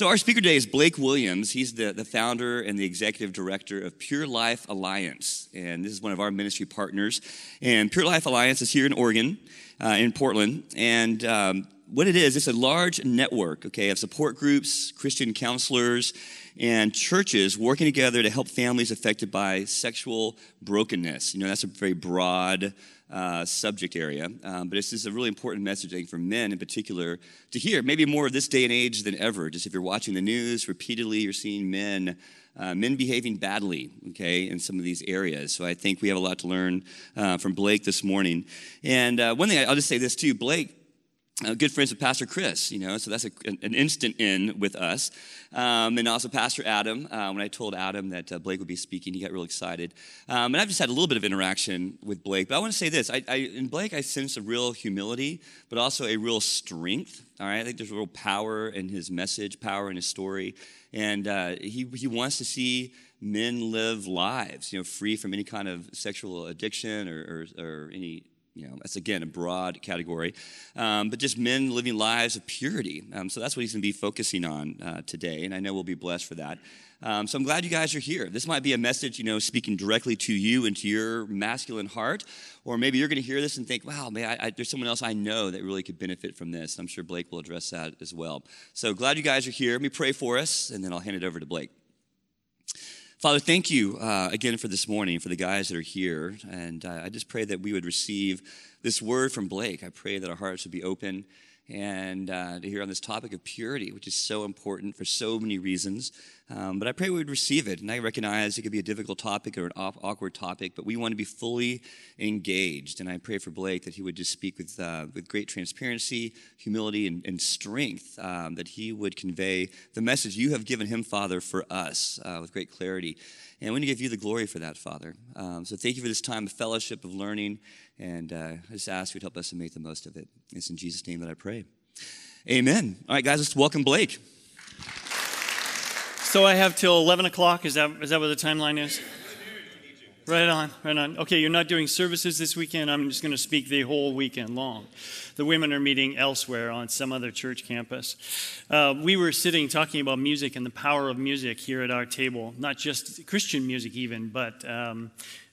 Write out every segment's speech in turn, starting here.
So, our speaker today is Blake Williams. He's the, the founder and the executive director of Pure Life Alliance. And this is one of our ministry partners. And Pure Life Alliance is here in Oregon, uh, in Portland. And um, what it is, it's a large network, okay, of support groups, Christian counselors, and churches working together to help families affected by sexual brokenness. You know, that's a very broad uh, subject area, um, but this is a really important message, I think, for men in particular to hear, maybe more of this day and age than ever. Just if you're watching the news repeatedly, you're seeing men. Uh, men behaving badly, okay, in some of these areas. So I think we have a lot to learn uh, from Blake this morning. And uh, one thing, I'll just say this too Blake uh, good friends with Pastor Chris, you know, so that's a, an instant in with us. Um, and also Pastor Adam. Uh, when I told Adam that uh, Blake would be speaking, he got real excited. Um, and I've just had a little bit of interaction with Blake. But I want to say this I, I, in Blake, I sense a real humility, but also a real strength. All right, I think there's a real power in his message, power in his story. And uh, he, he wants to see men live lives, you know, free from any kind of sexual addiction or, or, or any you know, that's again a broad category, um, but just men living lives of purity. Um, so that's what he's going to be focusing on uh, today, and I know we'll be blessed for that. Um, so I'm glad you guys are here. This might be a message, you know, speaking directly to you and to your masculine heart, or maybe you're going to hear this and think, "Wow, man, I, I, there's someone else I know that really could benefit from this." I'm sure Blake will address that as well. So glad you guys are here. Let me pray for us, and then I'll hand it over to Blake. Father, thank you uh, again for this morning, for the guys that are here. And uh, I just pray that we would receive this word from Blake. I pray that our hearts would be open and uh, to hear on this topic of purity, which is so important for so many reasons. Um, but I pray we would receive it. And I recognize it could be a difficult topic or an awkward topic, but we want to be fully engaged. And I pray for Blake that he would just speak with, uh, with great transparency, humility, and, and strength, um, that he would convey the message you have given him, Father, for us uh, with great clarity. And we want to give you the glory for that, Father. Um, so thank you for this time of fellowship, of learning. And uh, I just ask you to help us to make the most of it. It's in Jesus' name that I pray. Amen. All right, guys, let's welcome Blake. So I have till 11 o'clock. Is that, is that what the timeline is? Right on, right on. Okay, you're not doing services this weekend. I'm just going to speak the whole weekend long. The women are meeting elsewhere on some other church campus. Uh, we were sitting talking about music and the power of music here at our table, not just Christian music, even, but um,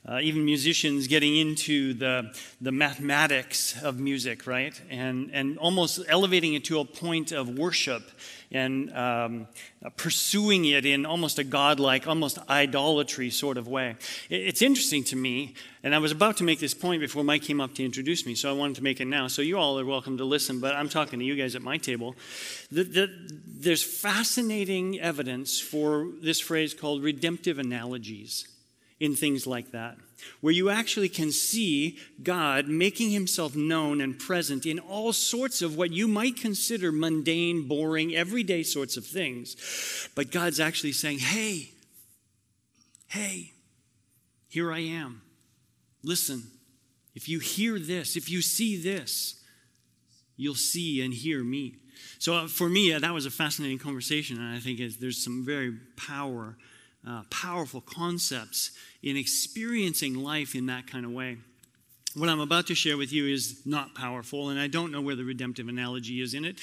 uh, even musicians getting into the, the mathematics of music, right? And, and almost elevating it to a point of worship and um, pursuing it in almost a godlike, almost idolatry sort of way. It's interesting to me, and I was about to make this point before Mike came up to introduce me, so I wanted to make it now. So you all are welcome to listen, but I'm talking to you guys at my table. The, the, there's fascinating evidence for this phrase called redemptive analogies in things like that, where you actually can see God making himself known and present in all sorts of what you might consider mundane, boring, everyday sorts of things. But God's actually saying, hey, hey, here I am. Listen, if you hear this, if you see this, you'll see and hear me. So uh, for me, uh, that was a fascinating conversation, and I think there's some very power uh, powerful concepts in experiencing life in that kind of way. What I'm about to share with you is not powerful, and I don't know where the redemptive analogy is in it.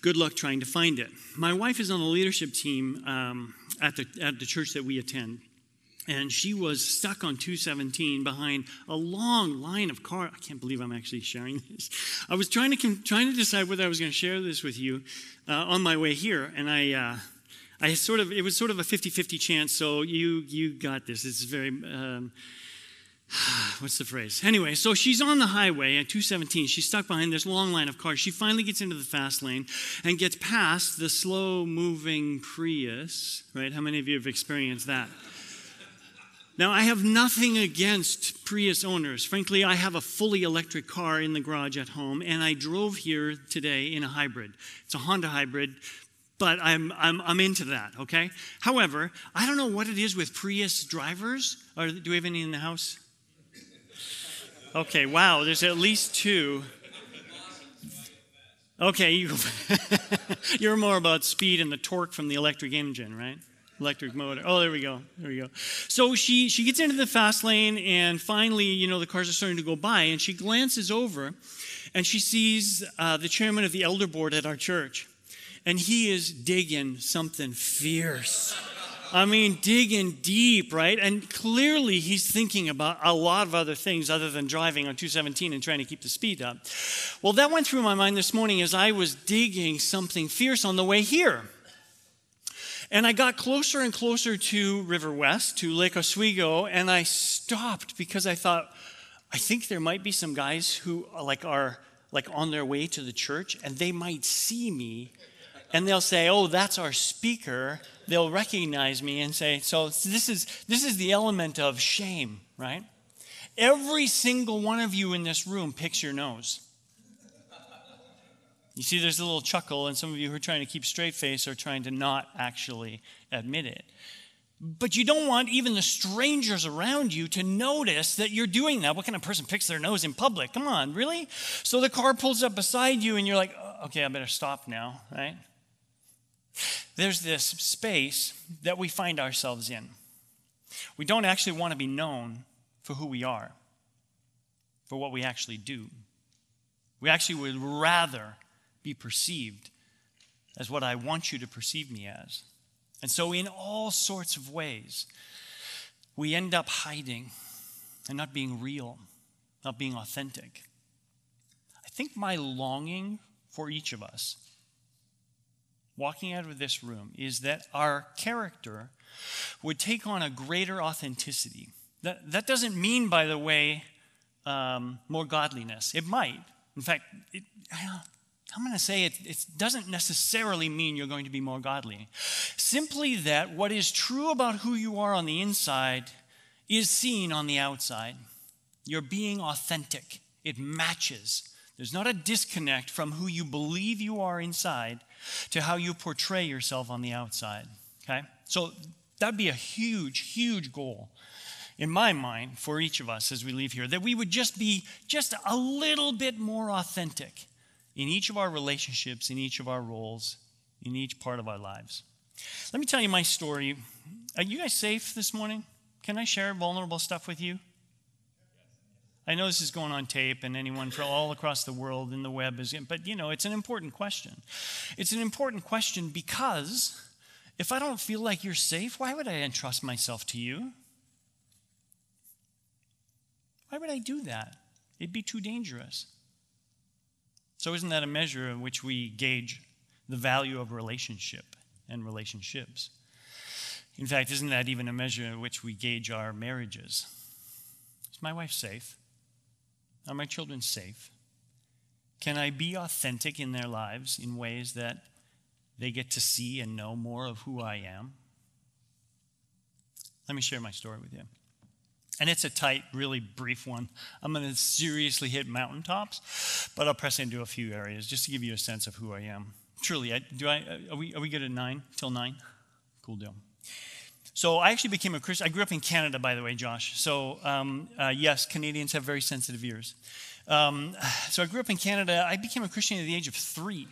Good luck trying to find it. My wife is on the leadership team um, at, the, at the church that we attend and she was stuck on 217 behind a long line of cars. I can't believe I'm actually sharing this. I was trying to trying to decide whether I was going to share this with you uh, on my way here, and I uh, I sort of, it was sort of a 50 50 chance, so you, you got this. It's very, um, what's the phrase? Anyway, so she's on the highway at 217. She's stuck behind this long line of cars. She finally gets into the fast lane and gets past the slow moving Prius, right? How many of you have experienced that? Now, I have nothing against Prius owners. Frankly, I have a fully electric car in the garage at home, and I drove here today in a hybrid. It's a Honda hybrid, but I'm, I'm, I'm into that, okay? However, I don't know what it is with Prius drivers. Or, do we have any in the house? Okay, wow, there's at least two. Okay, you, you're more about speed and the torque from the electric engine, right? Electric motor. Oh, there we go. There we go. So she, she gets into the fast lane, and finally, you know, the cars are starting to go by, and she glances over and she sees uh, the chairman of the elder board at our church and he is digging something fierce. I mean, digging deep, right? And clearly he's thinking about a lot of other things other than driving on 217 and trying to keep the speed up. Well, that went through my mind this morning as I was digging something fierce on the way here. And I got closer and closer to River West, to Lake Oswego, and I stopped because I thought, I think there might be some guys who like are like on their way to the church and they might see me and they'll say, "Oh, that's our speaker." They'll recognize me and say, "So this is this is the element of shame, right?" Every single one of you in this room picks your nose. You see, there's a little chuckle, and some of you who are trying to keep straight face are trying to not actually admit it. But you don't want even the strangers around you to notice that you're doing that. What kind of person picks their nose in public? Come on, really? So the car pulls up beside you, and you're like, uh, okay, I better stop now, right? There's this space that we find ourselves in. We don't actually want to be known for who we are, for what we actually do. We actually would rather be perceived as what I want you to perceive me as. And so, in all sorts of ways, we end up hiding and not being real, not being authentic. I think my longing for each of us, walking out of this room, is that our character would take on a greater authenticity. That, that doesn't mean, by the way, um, more godliness. It might. In fact, it, I'm going to say it, it doesn't necessarily mean you're going to be more godly. Simply that what is true about who you are on the inside is seen on the outside. You're being authentic, it matches. There's not a disconnect from who you believe you are inside to how you portray yourself on the outside. Okay? So that'd be a huge, huge goal in my mind for each of us as we leave here that we would just be just a little bit more authentic in each of our relationships, in each of our roles, in each part of our lives. Let me tell you my story. Are you guys safe this morning? Can I share vulnerable stuff with you? I know this is going on tape, and anyone from all across the world in the web is, but you know, it's an important question. It's an important question because if I don't feel like you're safe, why would I entrust myself to you? Why would I do that? It'd be too dangerous. So, isn't that a measure in which we gauge the value of relationship and relationships? In fact, isn't that even a measure in which we gauge our marriages? Is my wife safe? Are my children safe? Can I be authentic in their lives in ways that they get to see and know more of who I am? Let me share my story with you. And it's a tight, really brief one. I'm going to seriously hit mountaintops, but I'll press into a few areas just to give you a sense of who I am. Truly, I, do I, are, we, are we good at nine? Till nine? Cool deal. So I actually became a Christian. I grew up in Canada, by the way, Josh. So um, uh, yes, Canadians have very sensitive ears. Um, so I grew up in Canada. I became a Christian at the age of three.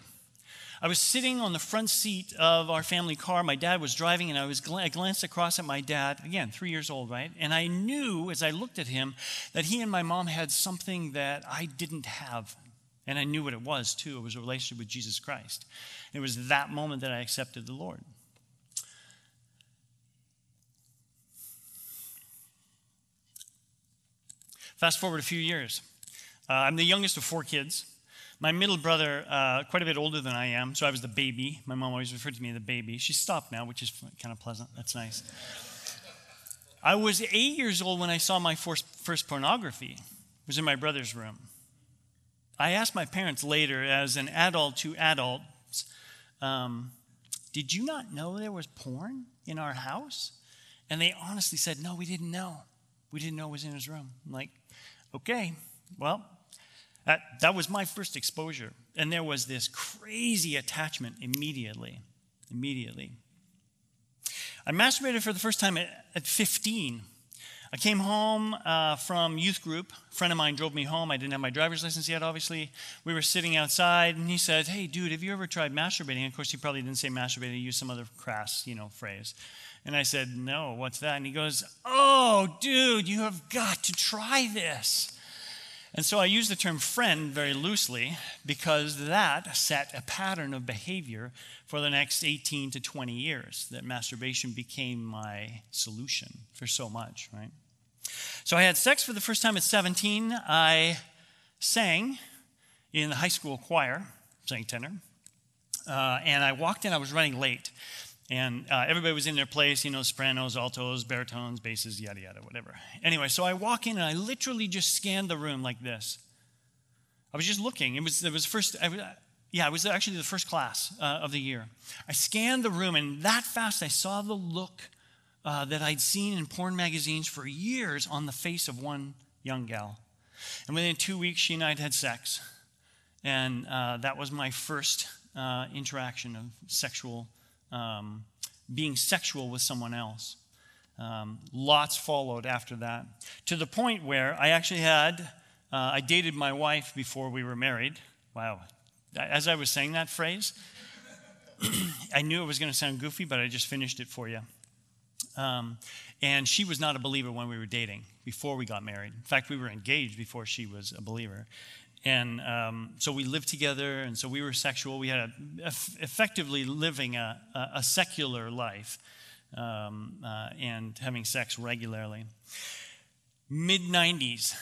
I was sitting on the front seat of our family car. My dad was driving, and I was gl- I glanced across at my dad, again, three years old, right? And I knew as I looked at him that he and my mom had something that I didn't have. And I knew what it was, too. It was a relationship with Jesus Christ. It was that moment that I accepted the Lord. Fast forward a few years. Uh, I'm the youngest of four kids. My middle brother, uh, quite a bit older than I am, so I was the baby. My mom always referred to me as the baby. She stopped now, which is kind of pleasant. That's nice. I was eight years old when I saw my first, first pornography. It was in my brother's room. I asked my parents later, as an adult to adults, um, did you not know there was porn in our house? And they honestly said, no, we didn't know. We didn't know it was in his room. I'm like, okay, well, that, that was my first exposure. And there was this crazy attachment immediately. Immediately. I masturbated for the first time at, at 15. I came home uh, from youth group. A friend of mine drove me home. I didn't have my driver's license yet, obviously. We were sitting outside, and he said, Hey, dude, have you ever tried masturbating? Of course, he probably didn't say masturbating, he used some other crass, you know, phrase. And I said, No, what's that? And he goes, Oh, dude, you have got to try this. And so I use the term friend very loosely because that set a pattern of behavior for the next 18 to 20 years, that masturbation became my solution for so much, right? So I had sex for the first time at 17. I sang in the high school choir, sang tenor. Uh, and I walked in, I was running late. And uh, everybody was in their place, you know, sopranos, altos, baritones, basses, yada, yada, whatever. Anyway, so I walk in and I literally just scanned the room like this. I was just looking. It was, it was first, I, yeah, it was actually the first class uh, of the year. I scanned the room and that fast I saw the look uh, that I'd seen in porn magazines for years on the face of one young gal. And within two weeks, she and I had had sex. And uh, that was my first uh, interaction of sexual um, being sexual with someone else. Um, lots followed after that, to the point where I actually had, uh, I dated my wife before we were married. Wow. As I was saying that phrase, I knew it was going to sound goofy, but I just finished it for you. Um, and she was not a believer when we were dating, before we got married. In fact, we were engaged before she was a believer. And um, so we lived together, and so we were sexual. We had a, effectively living a, a secular life um, uh, and having sex regularly. Mid 90s,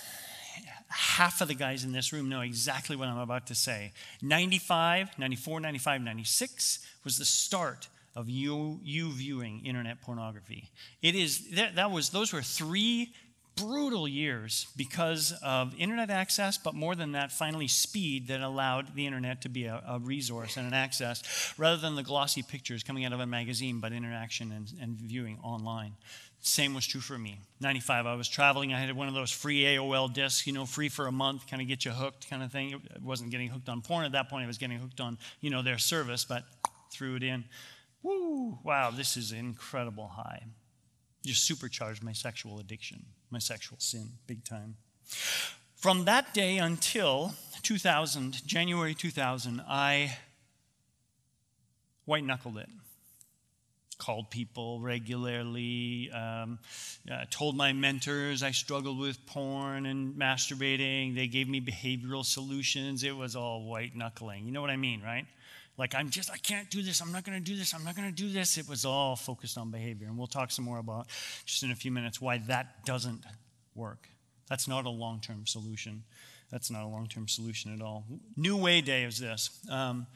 half of the guys in this room know exactly what I'm about to say. 95, 94, 95, 96 was the start of you, you viewing internet pornography. It is that, that was those were three brutal years because of internet access, but more than that, finally speed that allowed the internet to be a, a, resource and an access rather than the glossy pictures coming out of a magazine, but interaction and, and viewing online. Same was true for me. 95, I was traveling. I had one of those free AOL discs, you know, free for a month, kind of get you hooked kind of thing. It wasn't getting hooked on porn at that point. I was getting hooked on, you know, their service, but threw it in. Woo, wow, this is incredible high. Just supercharged my sexual addiction my sexual sin big time. From that day until 2000, January 2000, I white knuckled it. Called people regularly, um, uh, told my mentors I struggled with porn and masturbating. They gave me behavioral solutions. It was all white knuckling. You know what I mean, right? Like I'm just, I can't do this, I'm not going to do this, I'm not going to do this. It was all focused on behavior. And we'll talk some more about just in a few minutes why that doesn't work. That's not a long term solution. That's not a long term solution at all. New Way Day is this. Um,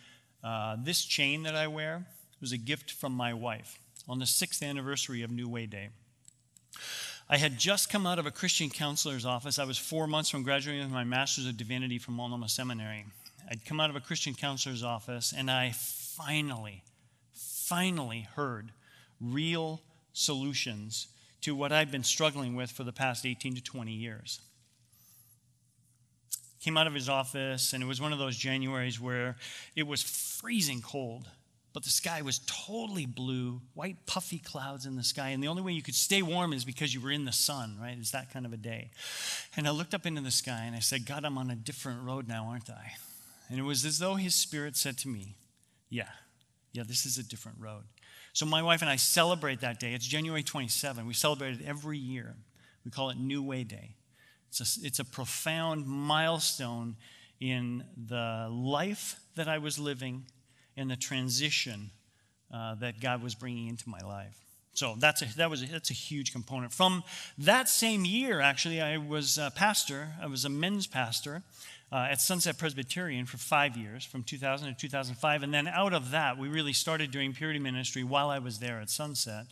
uh, this chain that I wear was a gift from my wife on the sixth anniversary of New Way Day. I had just come out of a Christian counselor's office. I was four months from graduating with my Master's of Divinity from Multnomah Seminary. I'd come out of a Christian counselor's office and I finally, finally heard real solutions to what I'd been struggling with for the past 18 to 20 years. Came out of his office, and it was one of those Januaries where it was freezing cold, but the sky was totally blue, white puffy clouds in the sky, and the only way you could stay warm is because you were in the sun, right? It's that kind of a day. And I looked up into the sky and I said, God, I'm on a different road now, aren't I? And it was as though his spirit said to me, Yeah, yeah, this is a different road. So my wife and I celebrate that day. It's January 27. We celebrate it every year. We call it New Way Day. It's a, it's a profound milestone in the life that I was living and the transition uh, that God was bringing into my life. So that's a, that was a, that's a huge component. From that same year, actually, I was a pastor. I was a men's pastor uh, at Sunset Presbyterian for five years, from 2000 to 2005. And then out of that, we really started doing purity ministry while I was there at Sunset,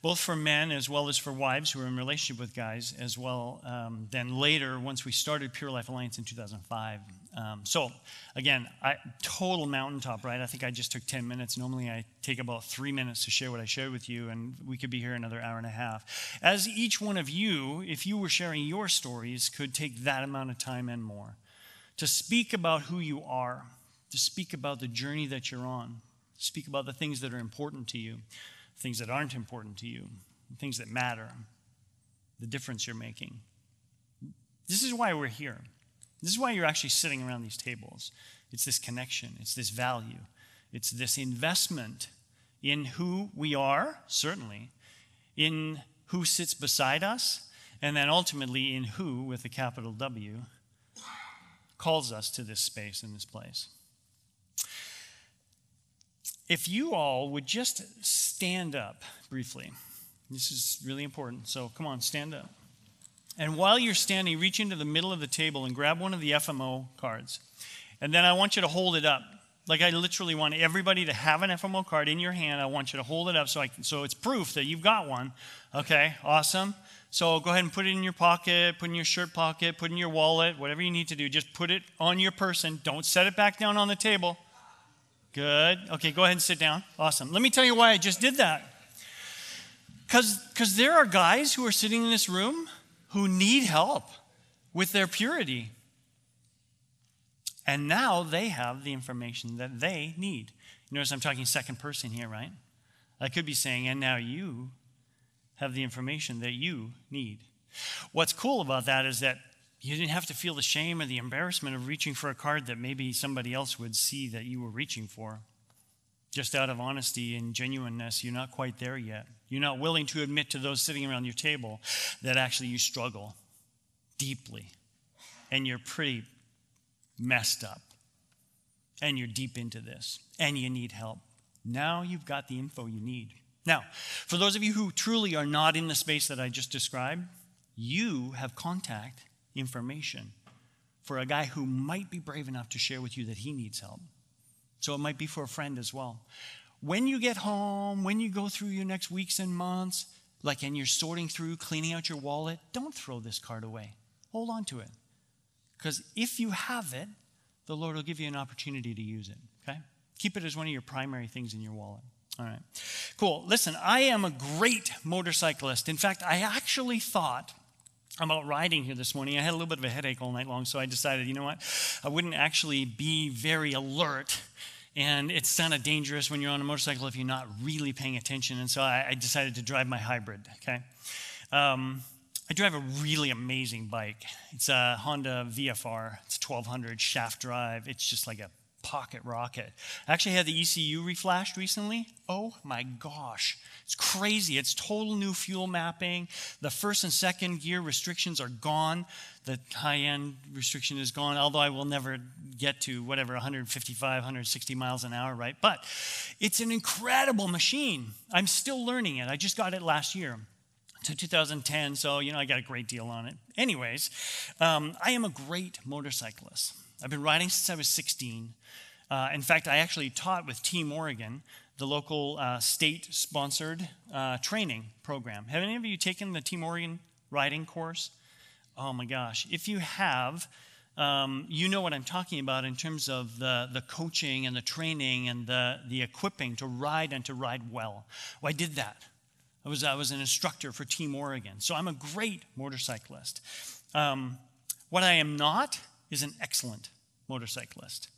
both for men as well as for wives who were in relationship with guys, as well. Um, then later, once we started Pure Life Alliance in 2005. Um, so again, I, total mountaintop, right? I think I just took 10 minutes. Normally, I take about three minutes to share what I shared with you, and we could be here another hour and a half. As each one of you, if you were sharing your stories, could take that amount of time and more to speak about who you are, to speak about the journey that you're on, speak about the things that are important to you, things that aren't important to you, things that matter, the difference you're making. This is why we're here. This is why you're actually sitting around these tables. It's this connection, it's this value, it's this investment in who we are, certainly, in who sits beside us, and then ultimately in who, with a capital W, calls us to this space in this place. If you all would just stand up briefly, this is really important. So come on, stand up. And while you're standing, reach into the middle of the table and grab one of the FMO cards. And then I want you to hold it up. Like I literally want everybody to have an FMO card in your hand. I want you to hold it up so I can, so it's proof that you've got one. Okay, awesome. So go ahead and put it in your pocket, put in your shirt pocket, put in your wallet, whatever you need to do. Just put it on your person. Don't set it back down on the table. Good. Okay, go ahead and sit down. Awesome. Let me tell you why I just did that. Because there are guys who are sitting in this room who need help with their purity. And now they have the information that they need. You notice I'm talking second person here, right? I could be saying, and now you have the information that you need. What's cool about that is that you didn't have to feel the shame or the embarrassment of reaching for a card that maybe somebody else would see that you were reaching for. Just out of honesty and genuineness, you're not quite there yet. You're not willing to admit to those sitting around your table that actually you struggle deeply and you're pretty messed up and you're deep into this and you need help. Now you've got the info you need. Now, for those of you who truly are not in the space that I just described, you have contact information for a guy who might be brave enough to share with you that he needs help. So it might be for a friend as well. When you get home, when you go through your next weeks and months, like and you're sorting through, cleaning out your wallet, don't throw this card away. Hold on to it. Because if you have it, the Lord will give you an opportunity to use it. Okay? Keep it as one of your primary things in your wallet. All right. Cool. Listen, I am a great motorcyclist. In fact, I actually thought I'm about riding here this morning. I had a little bit of a headache all night long, so I decided, you know what? I wouldn't actually be very alert. And it's kind of dangerous when you're on a motorcycle if you're not really paying attention. And so I, I decided to drive my hybrid, okay? Um, I drive a really amazing bike. It's a Honda VFR. It's 1200 shaft drive. It's just like a pocket rocket. I actually had the ECU reflashed recently. Oh my gosh. It's crazy. It's total new fuel mapping. The first and second gear restrictions are gone. The high end restriction is gone, although I will never get to whatever 155, 160 miles an hour, right? But it's an incredible machine. I'm still learning it. I just got it last year to 2010, so you know I got a great deal on it. Anyways, um, I am a great motorcyclist. I've been riding since I was 16. Uh, in fact, I actually taught with Team Oregon the local uh, state sponsored uh, training program. Have any of you taken the Team Oregon riding course? Oh my gosh. If you have, um, you know what I'm talking about in terms of the, the coaching and the training and the, the equipping to ride and to ride well. well. I did that. I was, I was an instructor for Team Oregon. So I'm a great motorcyclist. Um, what I am not is an excellent motorcyclist.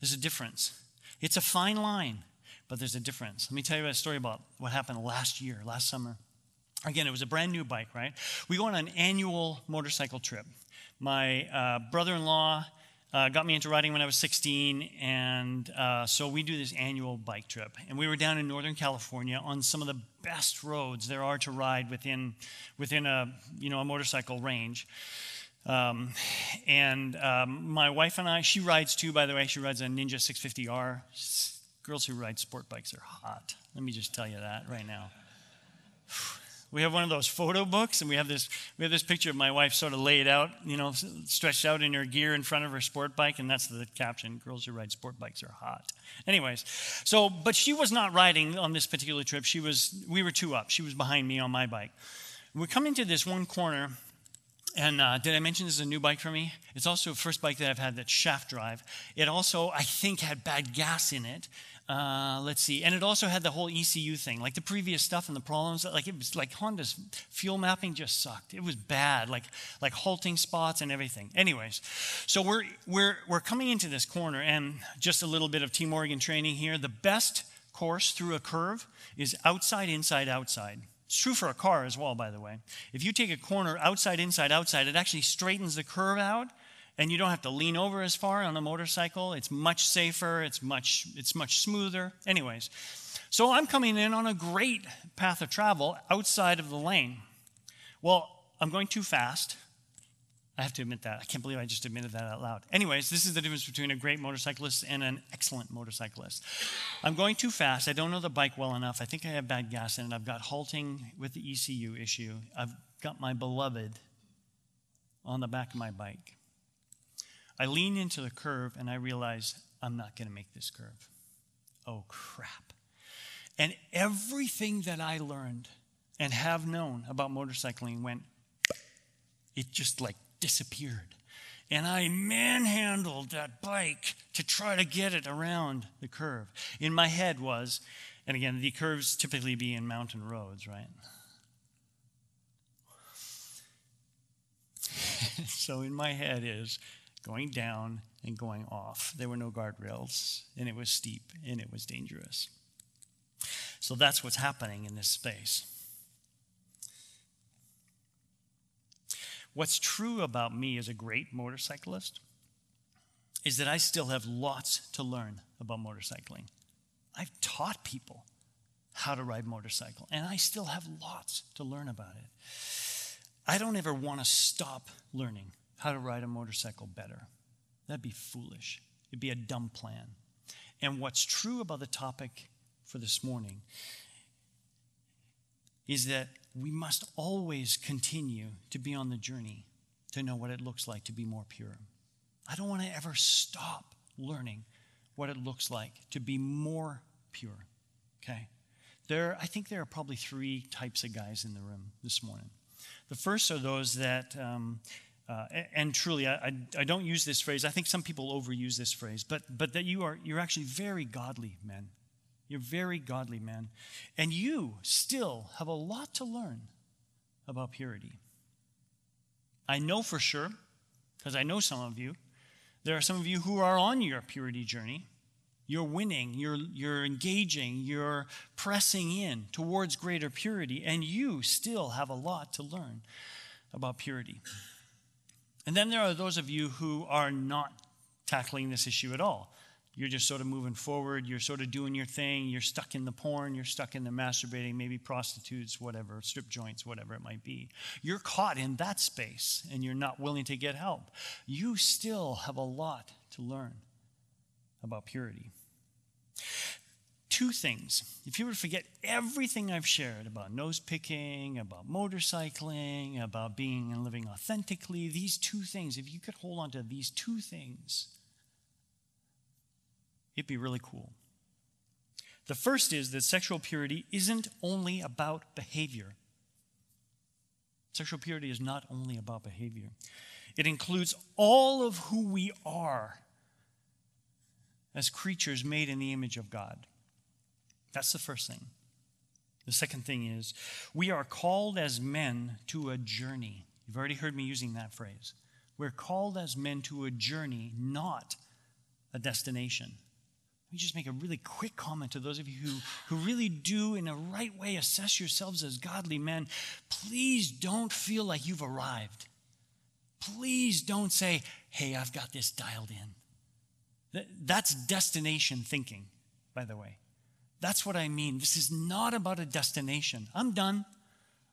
There's a difference. It's a fine line but there's a difference. Let me tell you a story about what happened last year, last summer. Again, it was a brand new bike, right? We go on an annual motorcycle trip. My uh, brother in law uh, got me into riding when I was 16, and uh, so we do this annual bike trip. And we were down in Northern California on some of the best roads there are to ride within, within a, you know, a motorcycle range. Um, and um, my wife and I, she rides too, by the way. She rides a Ninja 650R. Girls who ride sport bikes are hot. Let me just tell you that right now. We have one of those photo books, and we have this we have this picture of my wife sort of laid out, you know, stretched out in her gear in front of her sport bike, and that's the caption: "Girls who ride sport bikes are hot." Anyways, so but she was not riding on this particular trip. She was we were two up. She was behind me on my bike. We come into this one corner, and uh, did I mention this is a new bike for me? It's also the first bike that I've had that's shaft drive. It also, I think, had bad gas in it. Uh, let's see. And it also had the whole ECU thing, like the previous stuff and the problems. Like it was like Honda's fuel mapping just sucked. It was bad, like like halting spots and everything. Anyways, so we're we're we're coming into this corner, and just a little bit of Team Oregon training here. The best course through a curve is outside, inside, outside. It's true for a car as well, by the way. If you take a corner outside, inside, outside, it actually straightens the curve out and you don't have to lean over as far on a motorcycle. It's much safer, it's much, it's much smoother. Anyways, so I'm coming in on a great path of travel outside of the lane. Well, I'm going too fast. I have to admit that. I can't believe I just admitted that out loud. Anyways, this is the difference between a great motorcyclist and an excellent motorcyclist. I'm going too fast. I don't know the bike well enough. I think I have bad gas in it. I've got halting with the ECU issue. I've got my beloved on the back of my bike. I lean into the curve and I realize I'm not going to make this curve. Oh, crap. And everything that I learned and have known about motorcycling went, it just like disappeared. And I manhandled that bike to try to get it around the curve. In my head was, and again, the curves typically be in mountain roads, right? so in my head is going down and going off. There were no guardrails, and it was steep, and it was dangerous. So that's what's happening in this space. What's true about me as a great motorcyclist is that I still have lots to learn about motorcycling. I've taught people how to ride motorcycle, and I still have lots to learn about it. I don't ever want to stop learning how to ride a motorcycle better. That'd be foolish. It'd be a dumb plan. And what's true about the topic for this morning is that we must always continue to be on the journey to know what it looks like to be more pure. I don't want to ever stop learning what it looks like to be more pure. Okay? There, I think there are probably three types of guys in the room this morning. The first are those that, um, uh, and truly, I, I, don't use this phrase. I think some people overuse this phrase, but but that you are you're actually very godly men. You're very godly man. And you still have a lot to learn about purity. I know for sure, because I know some of you, there are some of you who are on your purity journey. You're winning, you're, you're engaging, you're pressing in towards greater purity, and you still have a lot to learn about purity. And then there are those of you who are not tackling this issue at all. You're just sort of moving forward. You're sort of doing your thing. You're stuck in the porn. You're stuck in the masturbating, maybe prostitutes, whatever, strip joints, whatever it might be. You're caught in that space and you're not willing to get help. You still have a lot to learn about purity. Two things. If you were to forget everything I've shared about nose picking, about motorcycling, about being and living authentically, these two things, if you could hold on to these two things, It'd be really cool. The first is that sexual purity isn't only about behavior. Sexual purity is not only about behavior, it includes all of who we are as creatures made in the image of God. That's the first thing. The second thing is we are called as men to a journey. You've already heard me using that phrase. We're called as men to a journey, not a destination. Let me just make a really quick comment to those of you who, who really do, in a right way, assess yourselves as godly men. Please don't feel like you've arrived. Please don't say, hey, I've got this dialed in. That's destination thinking, by the way. That's what I mean. This is not about a destination. I'm done,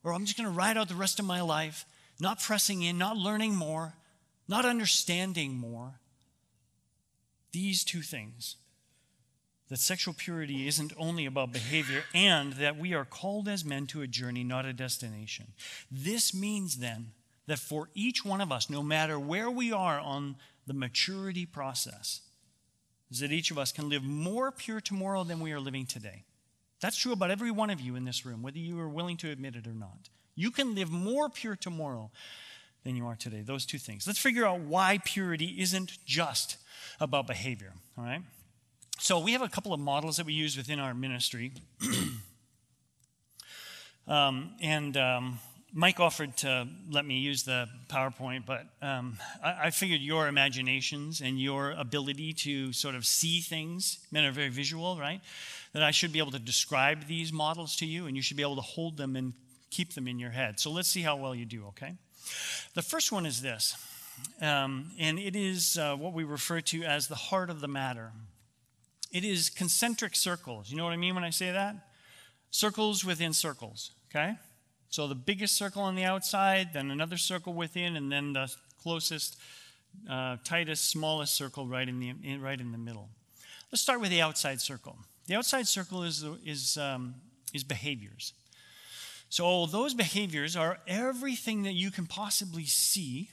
or I'm just going to ride out the rest of my life, not pressing in, not learning more, not understanding more. These two things that sexual purity isn't only about behavior and that we are called as men to a journey, not a destination. This means then that for each one of us, no matter where we are on the maturity process, is that each of us can live more pure tomorrow than we are living today. That's true about every one of you in this room, whether you are willing to admit it or not. You can live more pure tomorrow than you are today. Those two things. Let's figure out why purity isn't just about behavior, all right? So we have a couple of models that we use within our ministry. um, and um, Mike offered to let me use the PowerPoint, but um, I, I, figured your imaginations and your ability to sort of see things, men are very visual, right? That I should be able to describe these models to you and you should be able to hold them and keep them in your head. So let's see how well you do, okay? The first one is this, um, and it is uh, what we refer to as the heart of the matter. It is concentric circles. You know what I mean when I say that? Circles within circles, okay? So the biggest circle on the outside, then another circle within, and then the closest, uh, tightest, smallest circle right in, the, in, right in the middle. Let's start with the outside circle. The outside circle is, is, um, is behaviors. So, those behaviors are everything that you can possibly see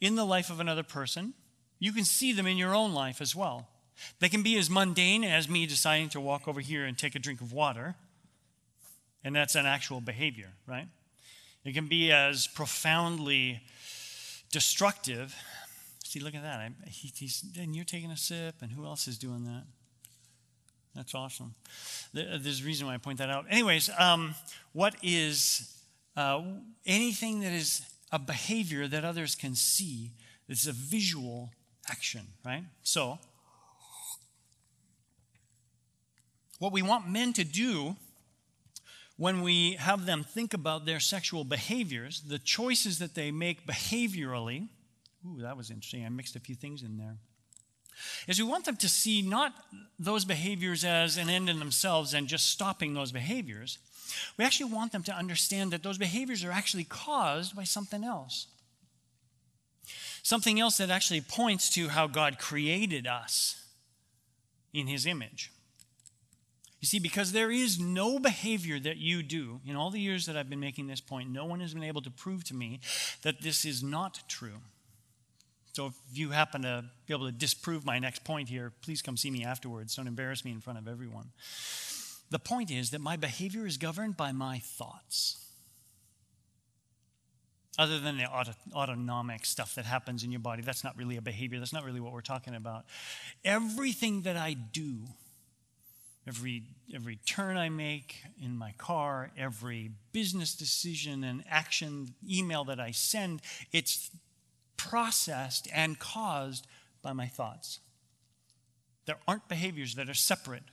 in the life of another person. You can see them in your own life as well. They can be as mundane as me deciding to walk over here and take a drink of water, and that's an actual behavior, right? It can be as profoundly destructive. See, look at that. I, he, he's, and you're taking a sip, and who else is doing that? That's awesome. There's a reason why I point that out. Anyways, um, what is uh, anything that is a behavior that others can see? It's a visual action, right? So, what we want men to do when we have them think about their sexual behaviors, the choices that they make behaviorally, ooh, that was interesting. I mixed a few things in there. Is we want them to see not those behaviors as an end in themselves and just stopping those behaviors. We actually want them to understand that those behaviors are actually caused by something else. Something else that actually points to how God created us in His image. You see, because there is no behavior that you do, in all the years that I've been making this point, no one has been able to prove to me that this is not true. So if you happen to be able to disprove my next point here, please come see me afterwards. Don't embarrass me in front of everyone. The point is that my behavior is governed by my thoughts. Other than the auto, autonomic stuff that happens in your body, that's not really a behavior. That's not really what we're talking about. Everything that I do every, every turn I make in my car, every business decision and action, email that I send, it's processed and caused by my thoughts. There aren't behaviors that are separate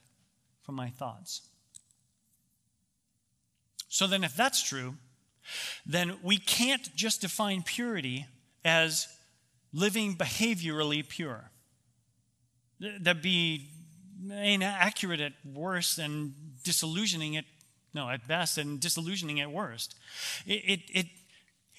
from my thoughts. So then, if that's true, then we can't just define purity as living behaviorally pure. That'd be inaccurate at worst and disillusioning at no at best and disillusioning at worst. It, it, it,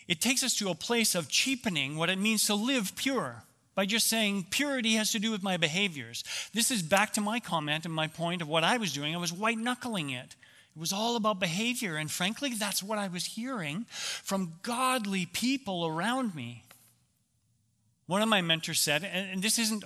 it takes us to a place of cheapening what it means to live pure by just saying purity has to do with my behaviors. This is back to my comment and my point of what i was doing. I was white knuckling it. It was all about behavior. And frankly that's what i was hearing from godly people around me. One of my mentors said and this isn't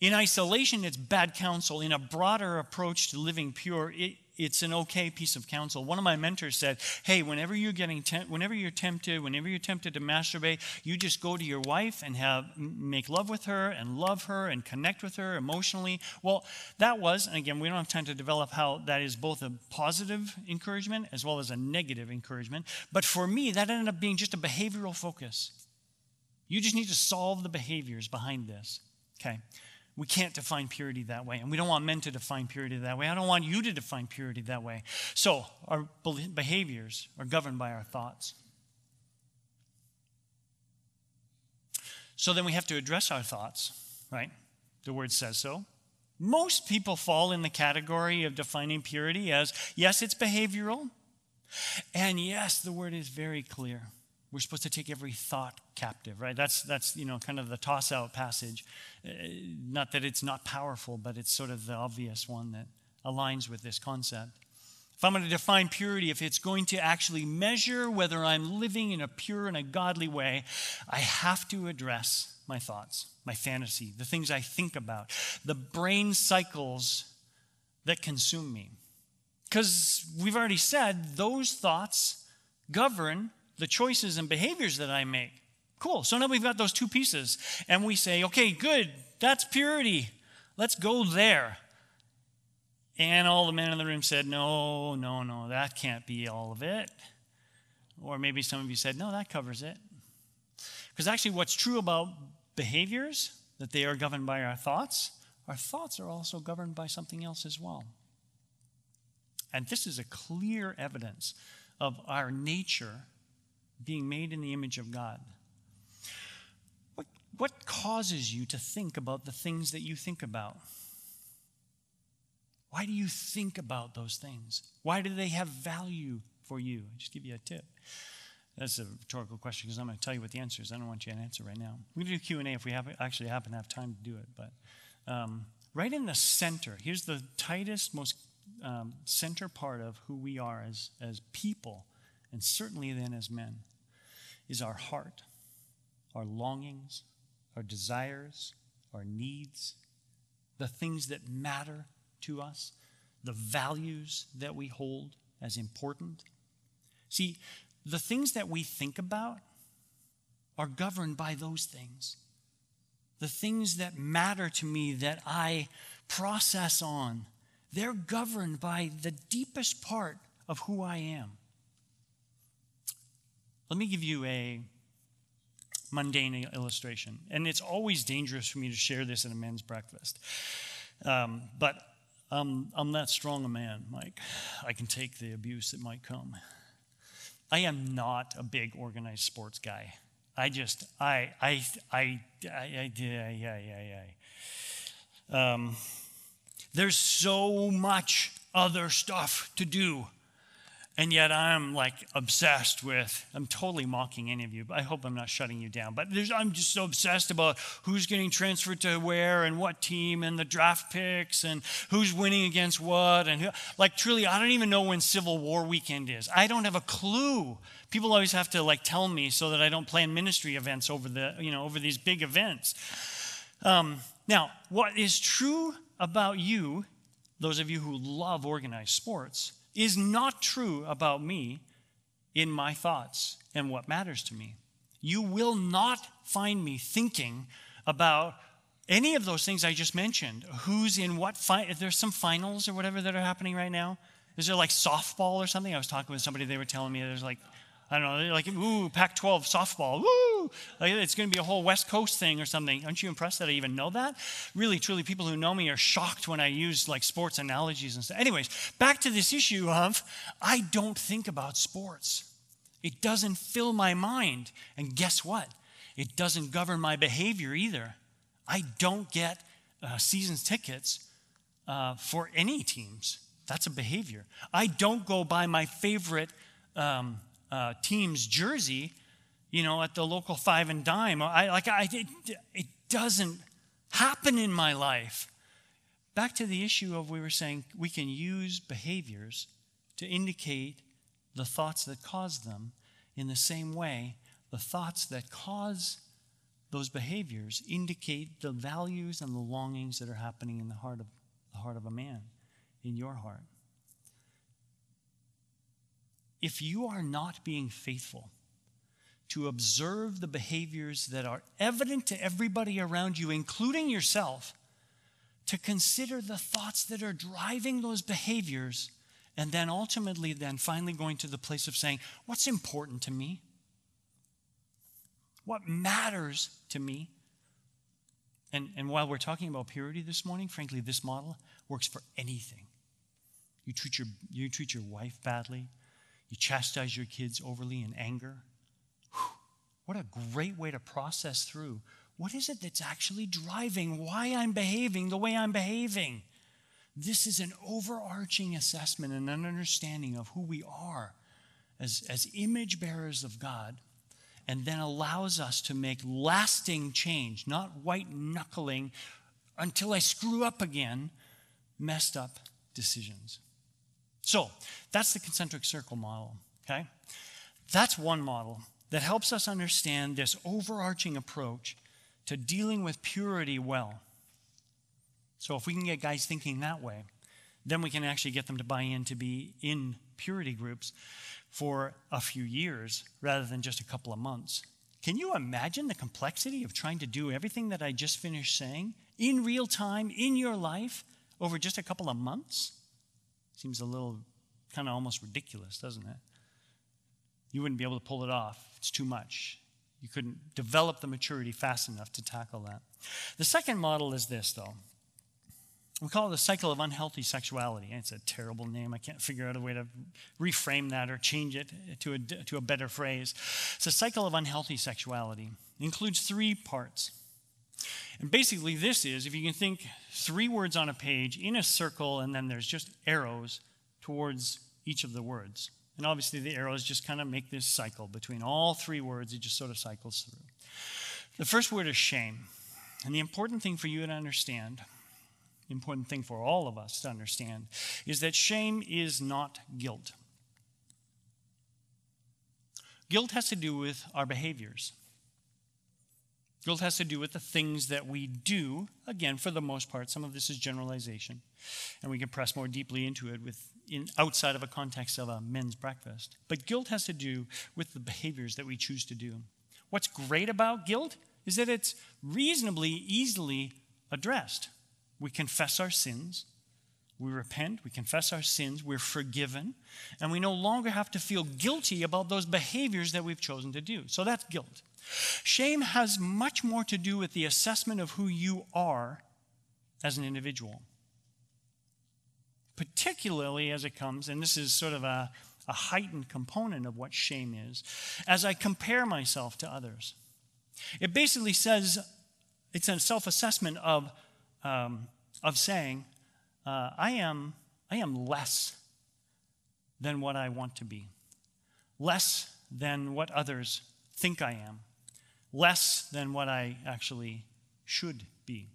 in isolation, it's bad counsel. In a broader approach to living pure, it, it's an okay piece of counsel. One of my mentors said, "Hey, whenever you're getting, whenever you're tempted, whenever you're tempted to masturbate, you just go to your wife and have make love with her and love her and connect with her emotionally." Well, that was, and again, we don't have time to develop how that is both a positive encouragement as well as a negative encouragement. But for me, that ended up being just a behavioral focus. You just need to solve the behaviors behind this. Okay. We can't define purity that way, and we don't want men to define purity that way. I don't want you to define purity that way. So, our behaviors are governed by our thoughts. So, then we have to address our thoughts, right? The word says so. Most people fall in the category of defining purity as yes, it's behavioral, and yes, the word is very clear. We're supposed to take every thought captive, right? That's, that's you know, kind of the toss out passage. Uh, not that it's not powerful, but it's sort of the obvious one that aligns with this concept. If I'm going to define purity, if it's going to actually measure whether I'm living in a pure and a godly way, I have to address my thoughts, my fantasy, the things I think about, the brain cycles that consume me. Because we've already said those thoughts govern the choices and behaviors that I make. Cool. So now we've got those two pieces. And we say, okay, good. That's purity. Let's go there. And all the men in the room said, no, no, no, that can't be all of it. Or maybe some of you said, no, that covers it. Because actually, what's true about behaviors, that they are governed by our thoughts, our thoughts are also governed by something else as well. And this is a clear evidence of our nature being made in the image of God. What, what causes you to think about the things that you think about? Why do you think about those things? Why do they have value for you? I'll just give you a tip. That's a rhetorical question because I'm going to tell you what the answer is. I don't want you to answer right now. We can do Q and A if we have, actually happen to have time to do it. But um, right in the center, here's the tightest, most um, center part of who we are as as people, and certainly then as men, is our heart, our longings, our desires, our needs, the things that matter to us, the values that we hold as important. See, the things that we think about are governed by those things. The things that matter to me that I process on, they're governed by the deepest part of who I am. Let me give you a mundane illustration. And it's always dangerous for me to share this at a men's breakfast. Um, but um, I'm that strong a man, Mike. I can take the abuse that might come. I am not a big organized sports guy. I just, I, I, I, I, I, yeah, yeah. Um, there's so much other stuff to do and yet I'm like obsessed with, I'm totally mocking any of you, but I hope I'm not shutting you down. But I'm just so obsessed about who's getting transferred to where and what team and the draft picks and who's winning against what. And who, like, truly, I don't even know when Civil War weekend is. I don't have a clue. People always have to like tell me so that I don't plan ministry events over the, you know, over these big events. Um, now, what is true about you, those of you who love organized sports, is not true about me in my thoughts and what matters to me. You will not find me thinking about any of those things I just mentioned. Who's in what? Fi- there's some finals or whatever that are happening right now. Is there like softball or something? I was talking with somebody, they were telling me there's like I don't know, like, ooh, Pac 12 softball, woo! Like, it's going to be a whole West Coast thing or something. Aren't you impressed that I even know that? Really, truly, people who know me are shocked when I use like sports analogies and stuff. Anyways, back to this issue of I don't think about sports, it doesn't fill my mind. And guess what? It doesn't govern my behavior either. I don't get uh, seasons tickets uh, for any teams. That's a behavior. I don't go buy my favorite. Um, uh, team's jersey, you know, at the local five and dime. I like I it, it doesn't happen in my life. Back to the issue of we were saying we can use behaviors to indicate the thoughts that cause them. In the same way, the thoughts that cause those behaviors indicate the values and the longings that are happening in the heart of the heart of a man, in your heart if you are not being faithful to observe the behaviors that are evident to everybody around you, including yourself, to consider the thoughts that are driving those behaviors, and then ultimately, then finally going to the place of saying, What's important to me? What matters to me? And, and while we're talking about purity this morning, frankly, this model works for anything. You treat your, you treat your wife badly, you chastise your kids overly in anger. Whew, what a great way to process through. What is it that's actually driving why I'm behaving the way I'm behaving? This is an overarching assessment and an understanding of who we are as, as image bearers of God, and then allows us to make lasting change, not white knuckling until I screw up again, messed up decisions. So that's the concentric circle model, okay? That's one model that helps us understand this overarching approach to dealing with purity well. So if we can get guys thinking that way, then we can actually get them to buy in to be in purity groups for a few years rather than just a couple of months. Can you imagine the complexity of trying to do everything that I just finished saying in real time in your life over just a couple of months? Seems a little kind of almost ridiculous, doesn't it? You wouldn't be able to pull it off. It's too much. You couldn't develop the maturity fast enough to tackle that. The second model is this, though. We call it the cycle of unhealthy sexuality. It's a terrible name. I can't figure out a way to reframe that or change it to a, to a better phrase. It's a cycle of unhealthy sexuality. It includes three parts. And basically, this is if you can think three words on a page in a circle, and then there's just arrows towards each of the words. And obviously, the arrows just kind of make this cycle between all three words, it just sort of cycles through. The first word is shame. And the important thing for you to understand, the important thing for all of us to understand, is that shame is not guilt. Guilt has to do with our behaviors. Guilt has to do with the things that we do. Again, for the most part, some of this is generalization, and we can press more deeply into it with in, outside of a context of a men's breakfast. But guilt has to do with the behaviors that we choose to do. What's great about guilt is that it's reasonably easily addressed. We confess our sins, we repent, we confess our sins, we're forgiven, and we no longer have to feel guilty about those behaviors that we've chosen to do. So that's guilt. Shame has much more to do with the assessment of who you are as an individual. Particularly as it comes, and this is sort of a, a heightened component of what shame is, as I compare myself to others. It basically says, it's a self assessment of, um, of saying, uh, I, am, I am less than what I want to be, less than what others think I am, less than what I actually should be.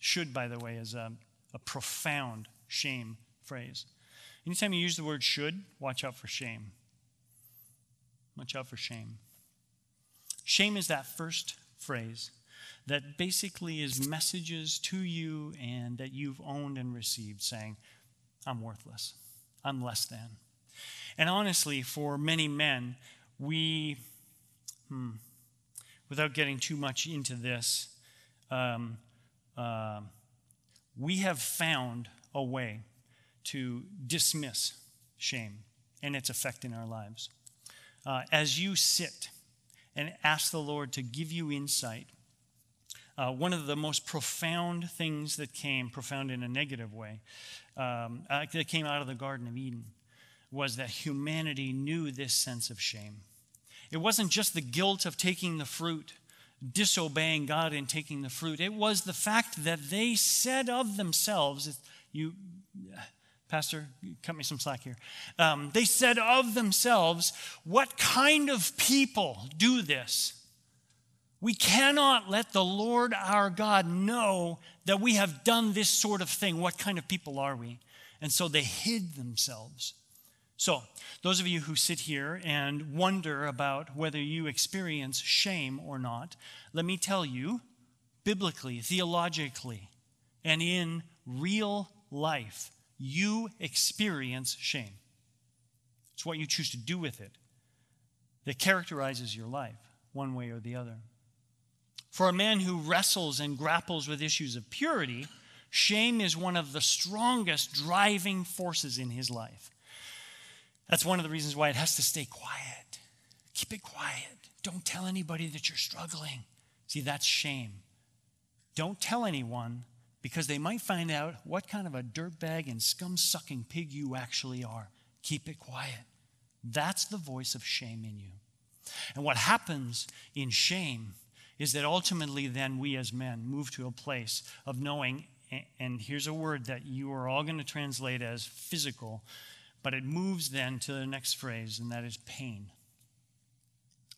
Should, by the way, is a, a profound shame phrase. Anytime you use the word should, watch out for shame. Watch out for shame. Shame is that first phrase that basically is messages to you and that you've owned and received saying, I'm worthless, I'm less than. And honestly, for many men, we, hmm, without getting too much into this, um, uh, we have found a way to dismiss shame and its effect in our lives. Uh, as you sit and ask the Lord to give you insight, uh, one of the most profound things that came, profound in a negative way, um, uh, that came out of the Garden of Eden was that humanity knew this sense of shame. It wasn't just the guilt of taking the fruit, disobeying God in taking the fruit. It was the fact that they said of themselves, you, Pastor, cut me some slack here. Um, they said of themselves, What kind of people do this? We cannot let the Lord our God know that we have done this sort of thing. What kind of people are we? And so they hid themselves. So, those of you who sit here and wonder about whether you experience shame or not, let me tell you, biblically, theologically, and in real life, you experience shame. It's what you choose to do with it that characterizes your life, one way or the other. For a man who wrestles and grapples with issues of purity, shame is one of the strongest driving forces in his life. That's one of the reasons why it has to stay quiet. Keep it quiet. Don't tell anybody that you're struggling. See, that's shame. Don't tell anyone because they might find out what kind of a dirtbag and scum sucking pig you actually are. Keep it quiet. That's the voice of shame in you. And what happens in shame is that ultimately, then, we as men move to a place of knowing, and here's a word that you are all going to translate as physical but it moves then to the next phrase, and that is pain.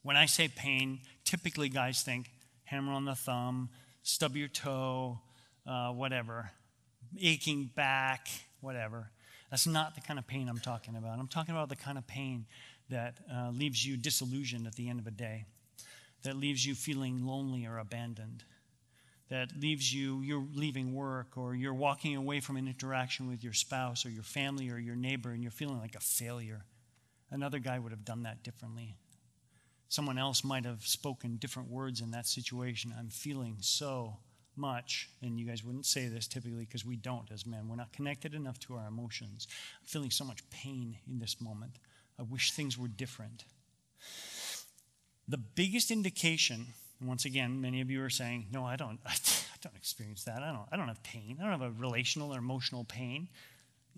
When I say pain, typically guys think hammer on the thumb, stub your toe, uh, whatever, aching back, whatever. That's not the kind of pain I'm talking about. I'm talking about the kind of pain that uh, leaves you disillusioned at the end of a day, that leaves you feeling lonely or abandoned, that leaves you, you're leaving work or you're walking away from an interaction with your spouse or your family or your neighbor and you're feeling like a failure. Another guy would have done that differently. Someone else might have spoken different words in that situation. I'm feeling so much, and you guys wouldn't say this typically because we don't as men. We're not connected enough to our emotions. I'm feeling so much pain in this moment. I wish things were different. The biggest indication once again, many of you are saying, no, I don't, I don't experience that. I don't, I don't have pain. I don't have a relational or emotional pain.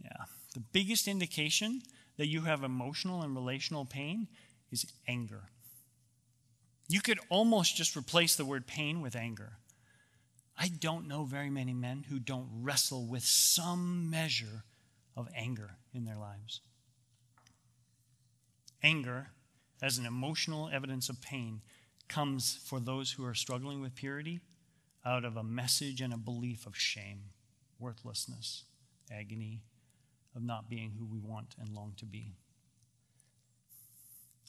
Yeah. The biggest indication that you have emotional and relational pain is anger. You could almost just replace the word pain with anger. I don't know very many men who don't wrestle with some measure of anger in their lives. Anger, as an emotional evidence of pain, comes for those who are struggling with purity out of a message and a belief of shame, worthlessness, agony, of not being who we want and long to be.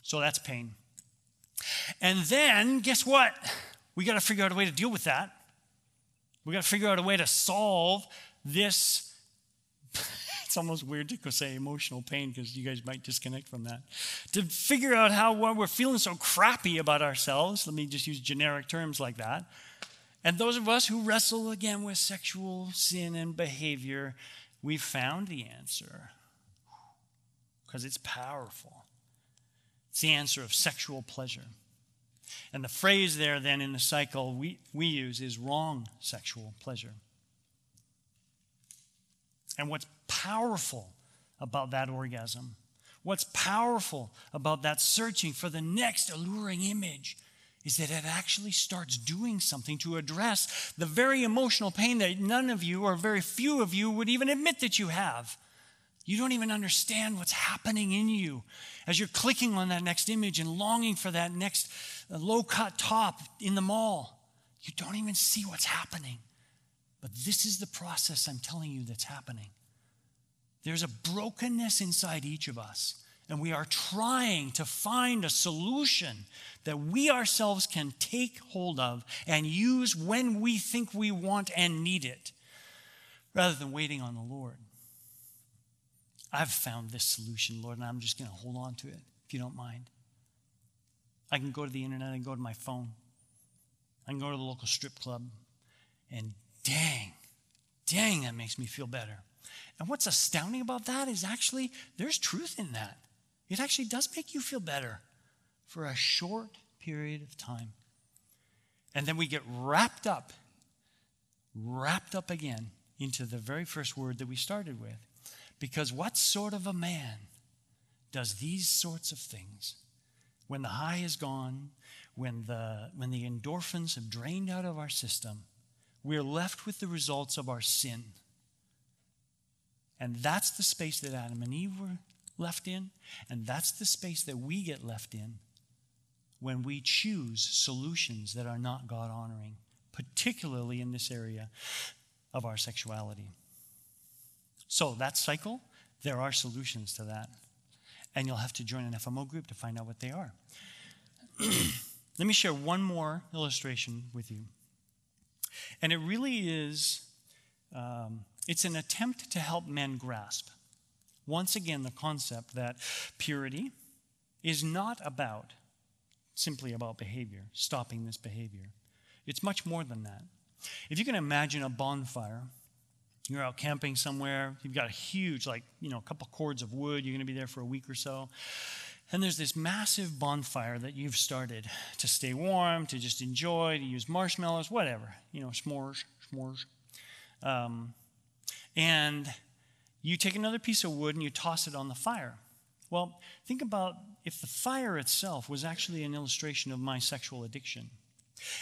So that's pain. And then, guess what? We got to figure out a way to deal with that. We got to figure out a way to solve this. It's almost weird to say emotional pain because you guys might disconnect from that. To figure out how when we're feeling so crappy about ourselves, let me just use generic terms like that. And those of us who wrestle again with sexual sin and behavior, we've found the answer because it's powerful. It's the answer of sexual pleasure. And the phrase there, then, in the cycle we, we use is wrong sexual pleasure. And what's powerful about that orgasm, what's powerful about that searching for the next alluring image, is that it actually starts doing something to address the very emotional pain that none of you or very few of you would even admit that you have. You don't even understand what's happening in you as you're clicking on that next image and longing for that next uh, low cut top in the mall. You don't even see what's happening. But this is the process I'm telling you that's happening. There's a brokenness inside each of us, and we are trying to find a solution that we ourselves can take hold of and use when we think we want and need it, rather than waiting on the Lord. I've found this solution, Lord, and I'm just going to hold on to it, if you don't mind. I can go to the internet and go to my phone. I can go to the local strip club, and dang, dang, that makes me feel better. And what's astounding about that is actually there's truth in that. It actually does make you feel better for a short period of time. And then we get wrapped up, wrapped up again into the very first word that we started with because what sort of a man does these sorts of things when the high is gone, when the, when the endorphins have drained out of our system, we're left with the results of our sin. And that's the space that Adam and Eve were left in, and that's the space that we get left in when we choose solutions that are not God honoring, particularly in this area of our sexuality. So, that cycle, there are solutions to that. And you'll have to join an FMO group to find out what they are. Let me share one more illustration with you. And it really is, um, it's an attempt to help men grasp, once again, the concept that purity is not about simply about behavior, stopping this behavior. It's much more than that. If you can imagine a bonfire you're out camping somewhere, you've got a huge, like, you know, a couple cords of wood, you're going to be there for a week or so. And there's this massive bonfire that you've started to stay warm, to just enjoy, to use marshmallows, whatever, you know, s'mores, s'mores. Um, and you take another piece of wood and you toss it on the fire. Well, think about if the fire itself was actually an illustration of my sexual addiction.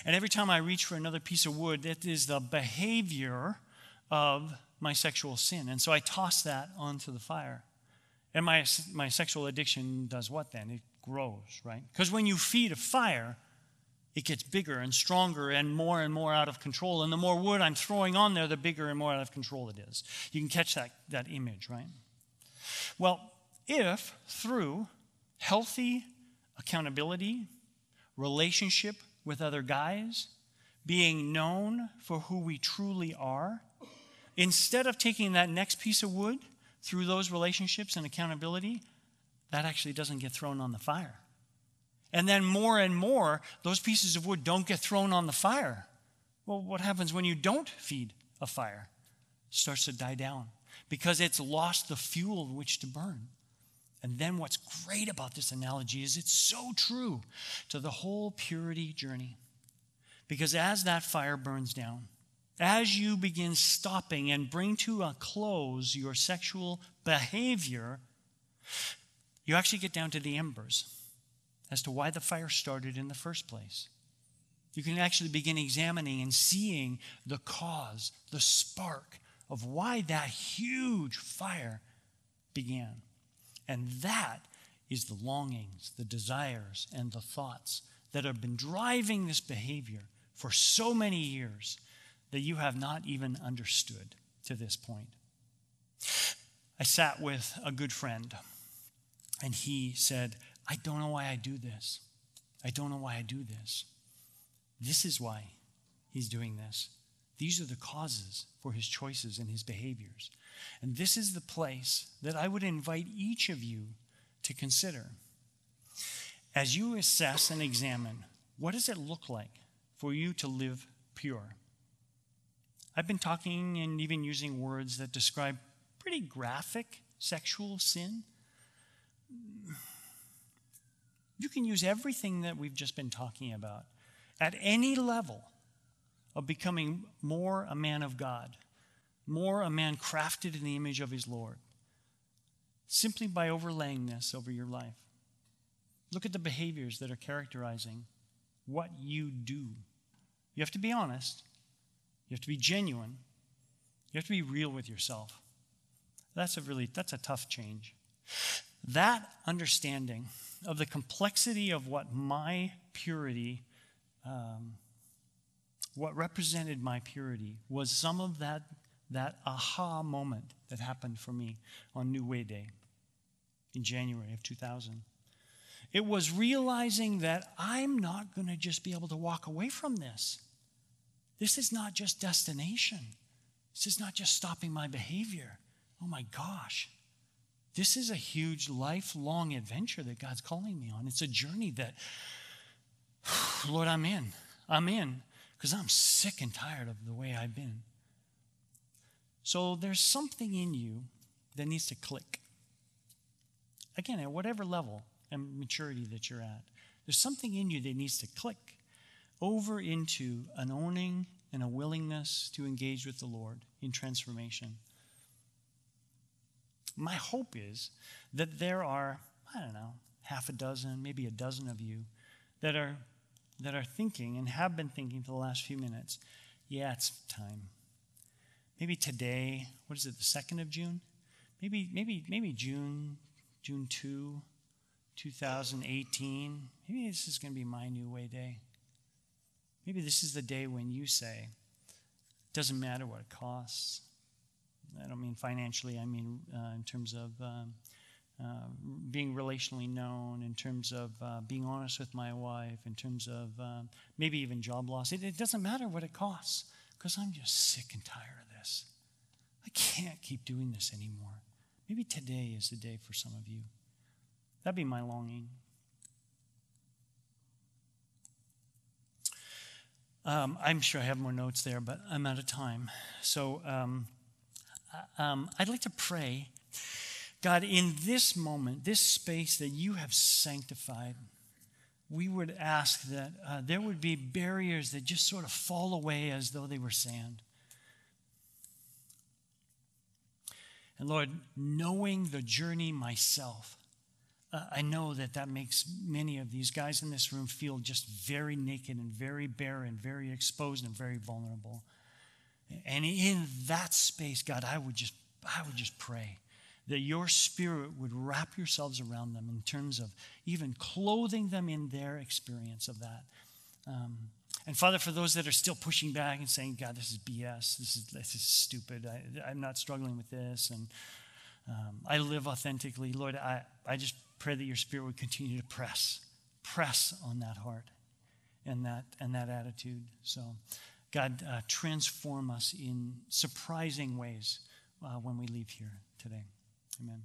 And every time I reach for another piece of wood, that is the behavior of my sexual sin. And so I toss that onto the fire. And my, my sexual addiction does what then? It grows, right? Because when you feed a fire, it gets bigger and stronger and more and more out of control. And the more wood I'm throwing on there, the bigger and more out of control it is. You can catch that, that image, right? Well, if through healthy accountability, relationship with other guys, being known for who we truly are, Instead of taking that next piece of wood through those relationships and accountability, that actually doesn't get thrown on the fire. And then more and more, those pieces of wood don't get thrown on the fire. Well, what happens when you don't feed a fire? It starts to die down because it's lost the fuel which to burn. And then what's great about this analogy is it's so true to the whole purity journey. Because as that fire burns down, as you begin stopping and bring to a close your sexual behavior, you actually get down to the embers as to why the fire started in the first place. You can actually begin examining and seeing the cause, the spark of why that huge fire began. And that is the longings, the desires, and the thoughts that have been driving this behavior for so many years that you have not even understood to this point. I sat with a good friend, and he said, I don't know why I do this. I don't know why I do this. This is why he's doing this. These are the causes for his choices and his behaviors. And this is the place that I would invite each of you to consider. As you assess and examine, what does it look like for you to live pure? I've been talking and even using words that describe pretty graphic sexual sin. You can use everything that we've just been talking about at any level of becoming more a man of God, more a man crafted in the image of his Lord, simply by overlaying this over your life. Look at the behaviors that are characterizing what you do. You have to be honest, you have to be genuine, you have to be real with yourself. That's a really that's a tough change. That understanding of the complexity of what my purity um, what represented my purity was some of that, that aha moment that happened for me on New Way Day in January of 2000. It was realizing that I'm not going to just be able to walk away from this. This is not just destination. This is not just stopping my behavior. Oh my gosh. This is a huge lifelong adventure that God's calling me on. It's a journey that, Lord, I'm in. I'm in because I'm sick and tired of the way I've been. So there's something in you that needs to click. Again, at whatever level and maturity that you're at, there's something in you that needs to click over into an owning and a willingness to engage with the Lord in transformation. My hope is that there are, I don't know, half a dozen, maybe a dozen of you that are that are thinking and have been thinking for the last few minutes, yeah, it's time. Maybe today, what is it, the 2nd of June? Maybe, maybe, maybe June, June 2, 2018. Maybe this is going to be my new way day. Maybe this is the day when you say, it doesn't matter what it costs. I don't mean financially, I mean uh, in terms of um, uh, being relationally known, in terms of uh, being honest with my wife, in terms of um, maybe even job loss. It, it doesn't matter what it costs because I'm just sick and tired of this. I can't keep doing this anymore. Maybe today is the day for some of you. That'd be my longing. Um, I'm sure I have more notes there, but I'm out of time. So um, um, I'd like to pray God, in this moment, this space that you have sanctified, we would ask that uh, there would be barriers that just sort of fall away as though they were sand. And Lord, knowing the journey myself, uh, I know that that makes many of these guys in this room feel just very naked and very bare and very exposed and very vulnerable. And in that space, God, I would just, I would just pray that your spirit would wrap yourselves around them in terms of even clothing them in their experience of that. Um, and Father, for those that are still pushing back and saying, God, this is BS, this is, this is stupid, I, am not struggling with this, and um, I live authentically, Lord, I, I just pray that your spirit would continue to press, press on that heart and that, and that attitude. So, God, uh, transform us in surprising ways uh, when we leave here today. Amen.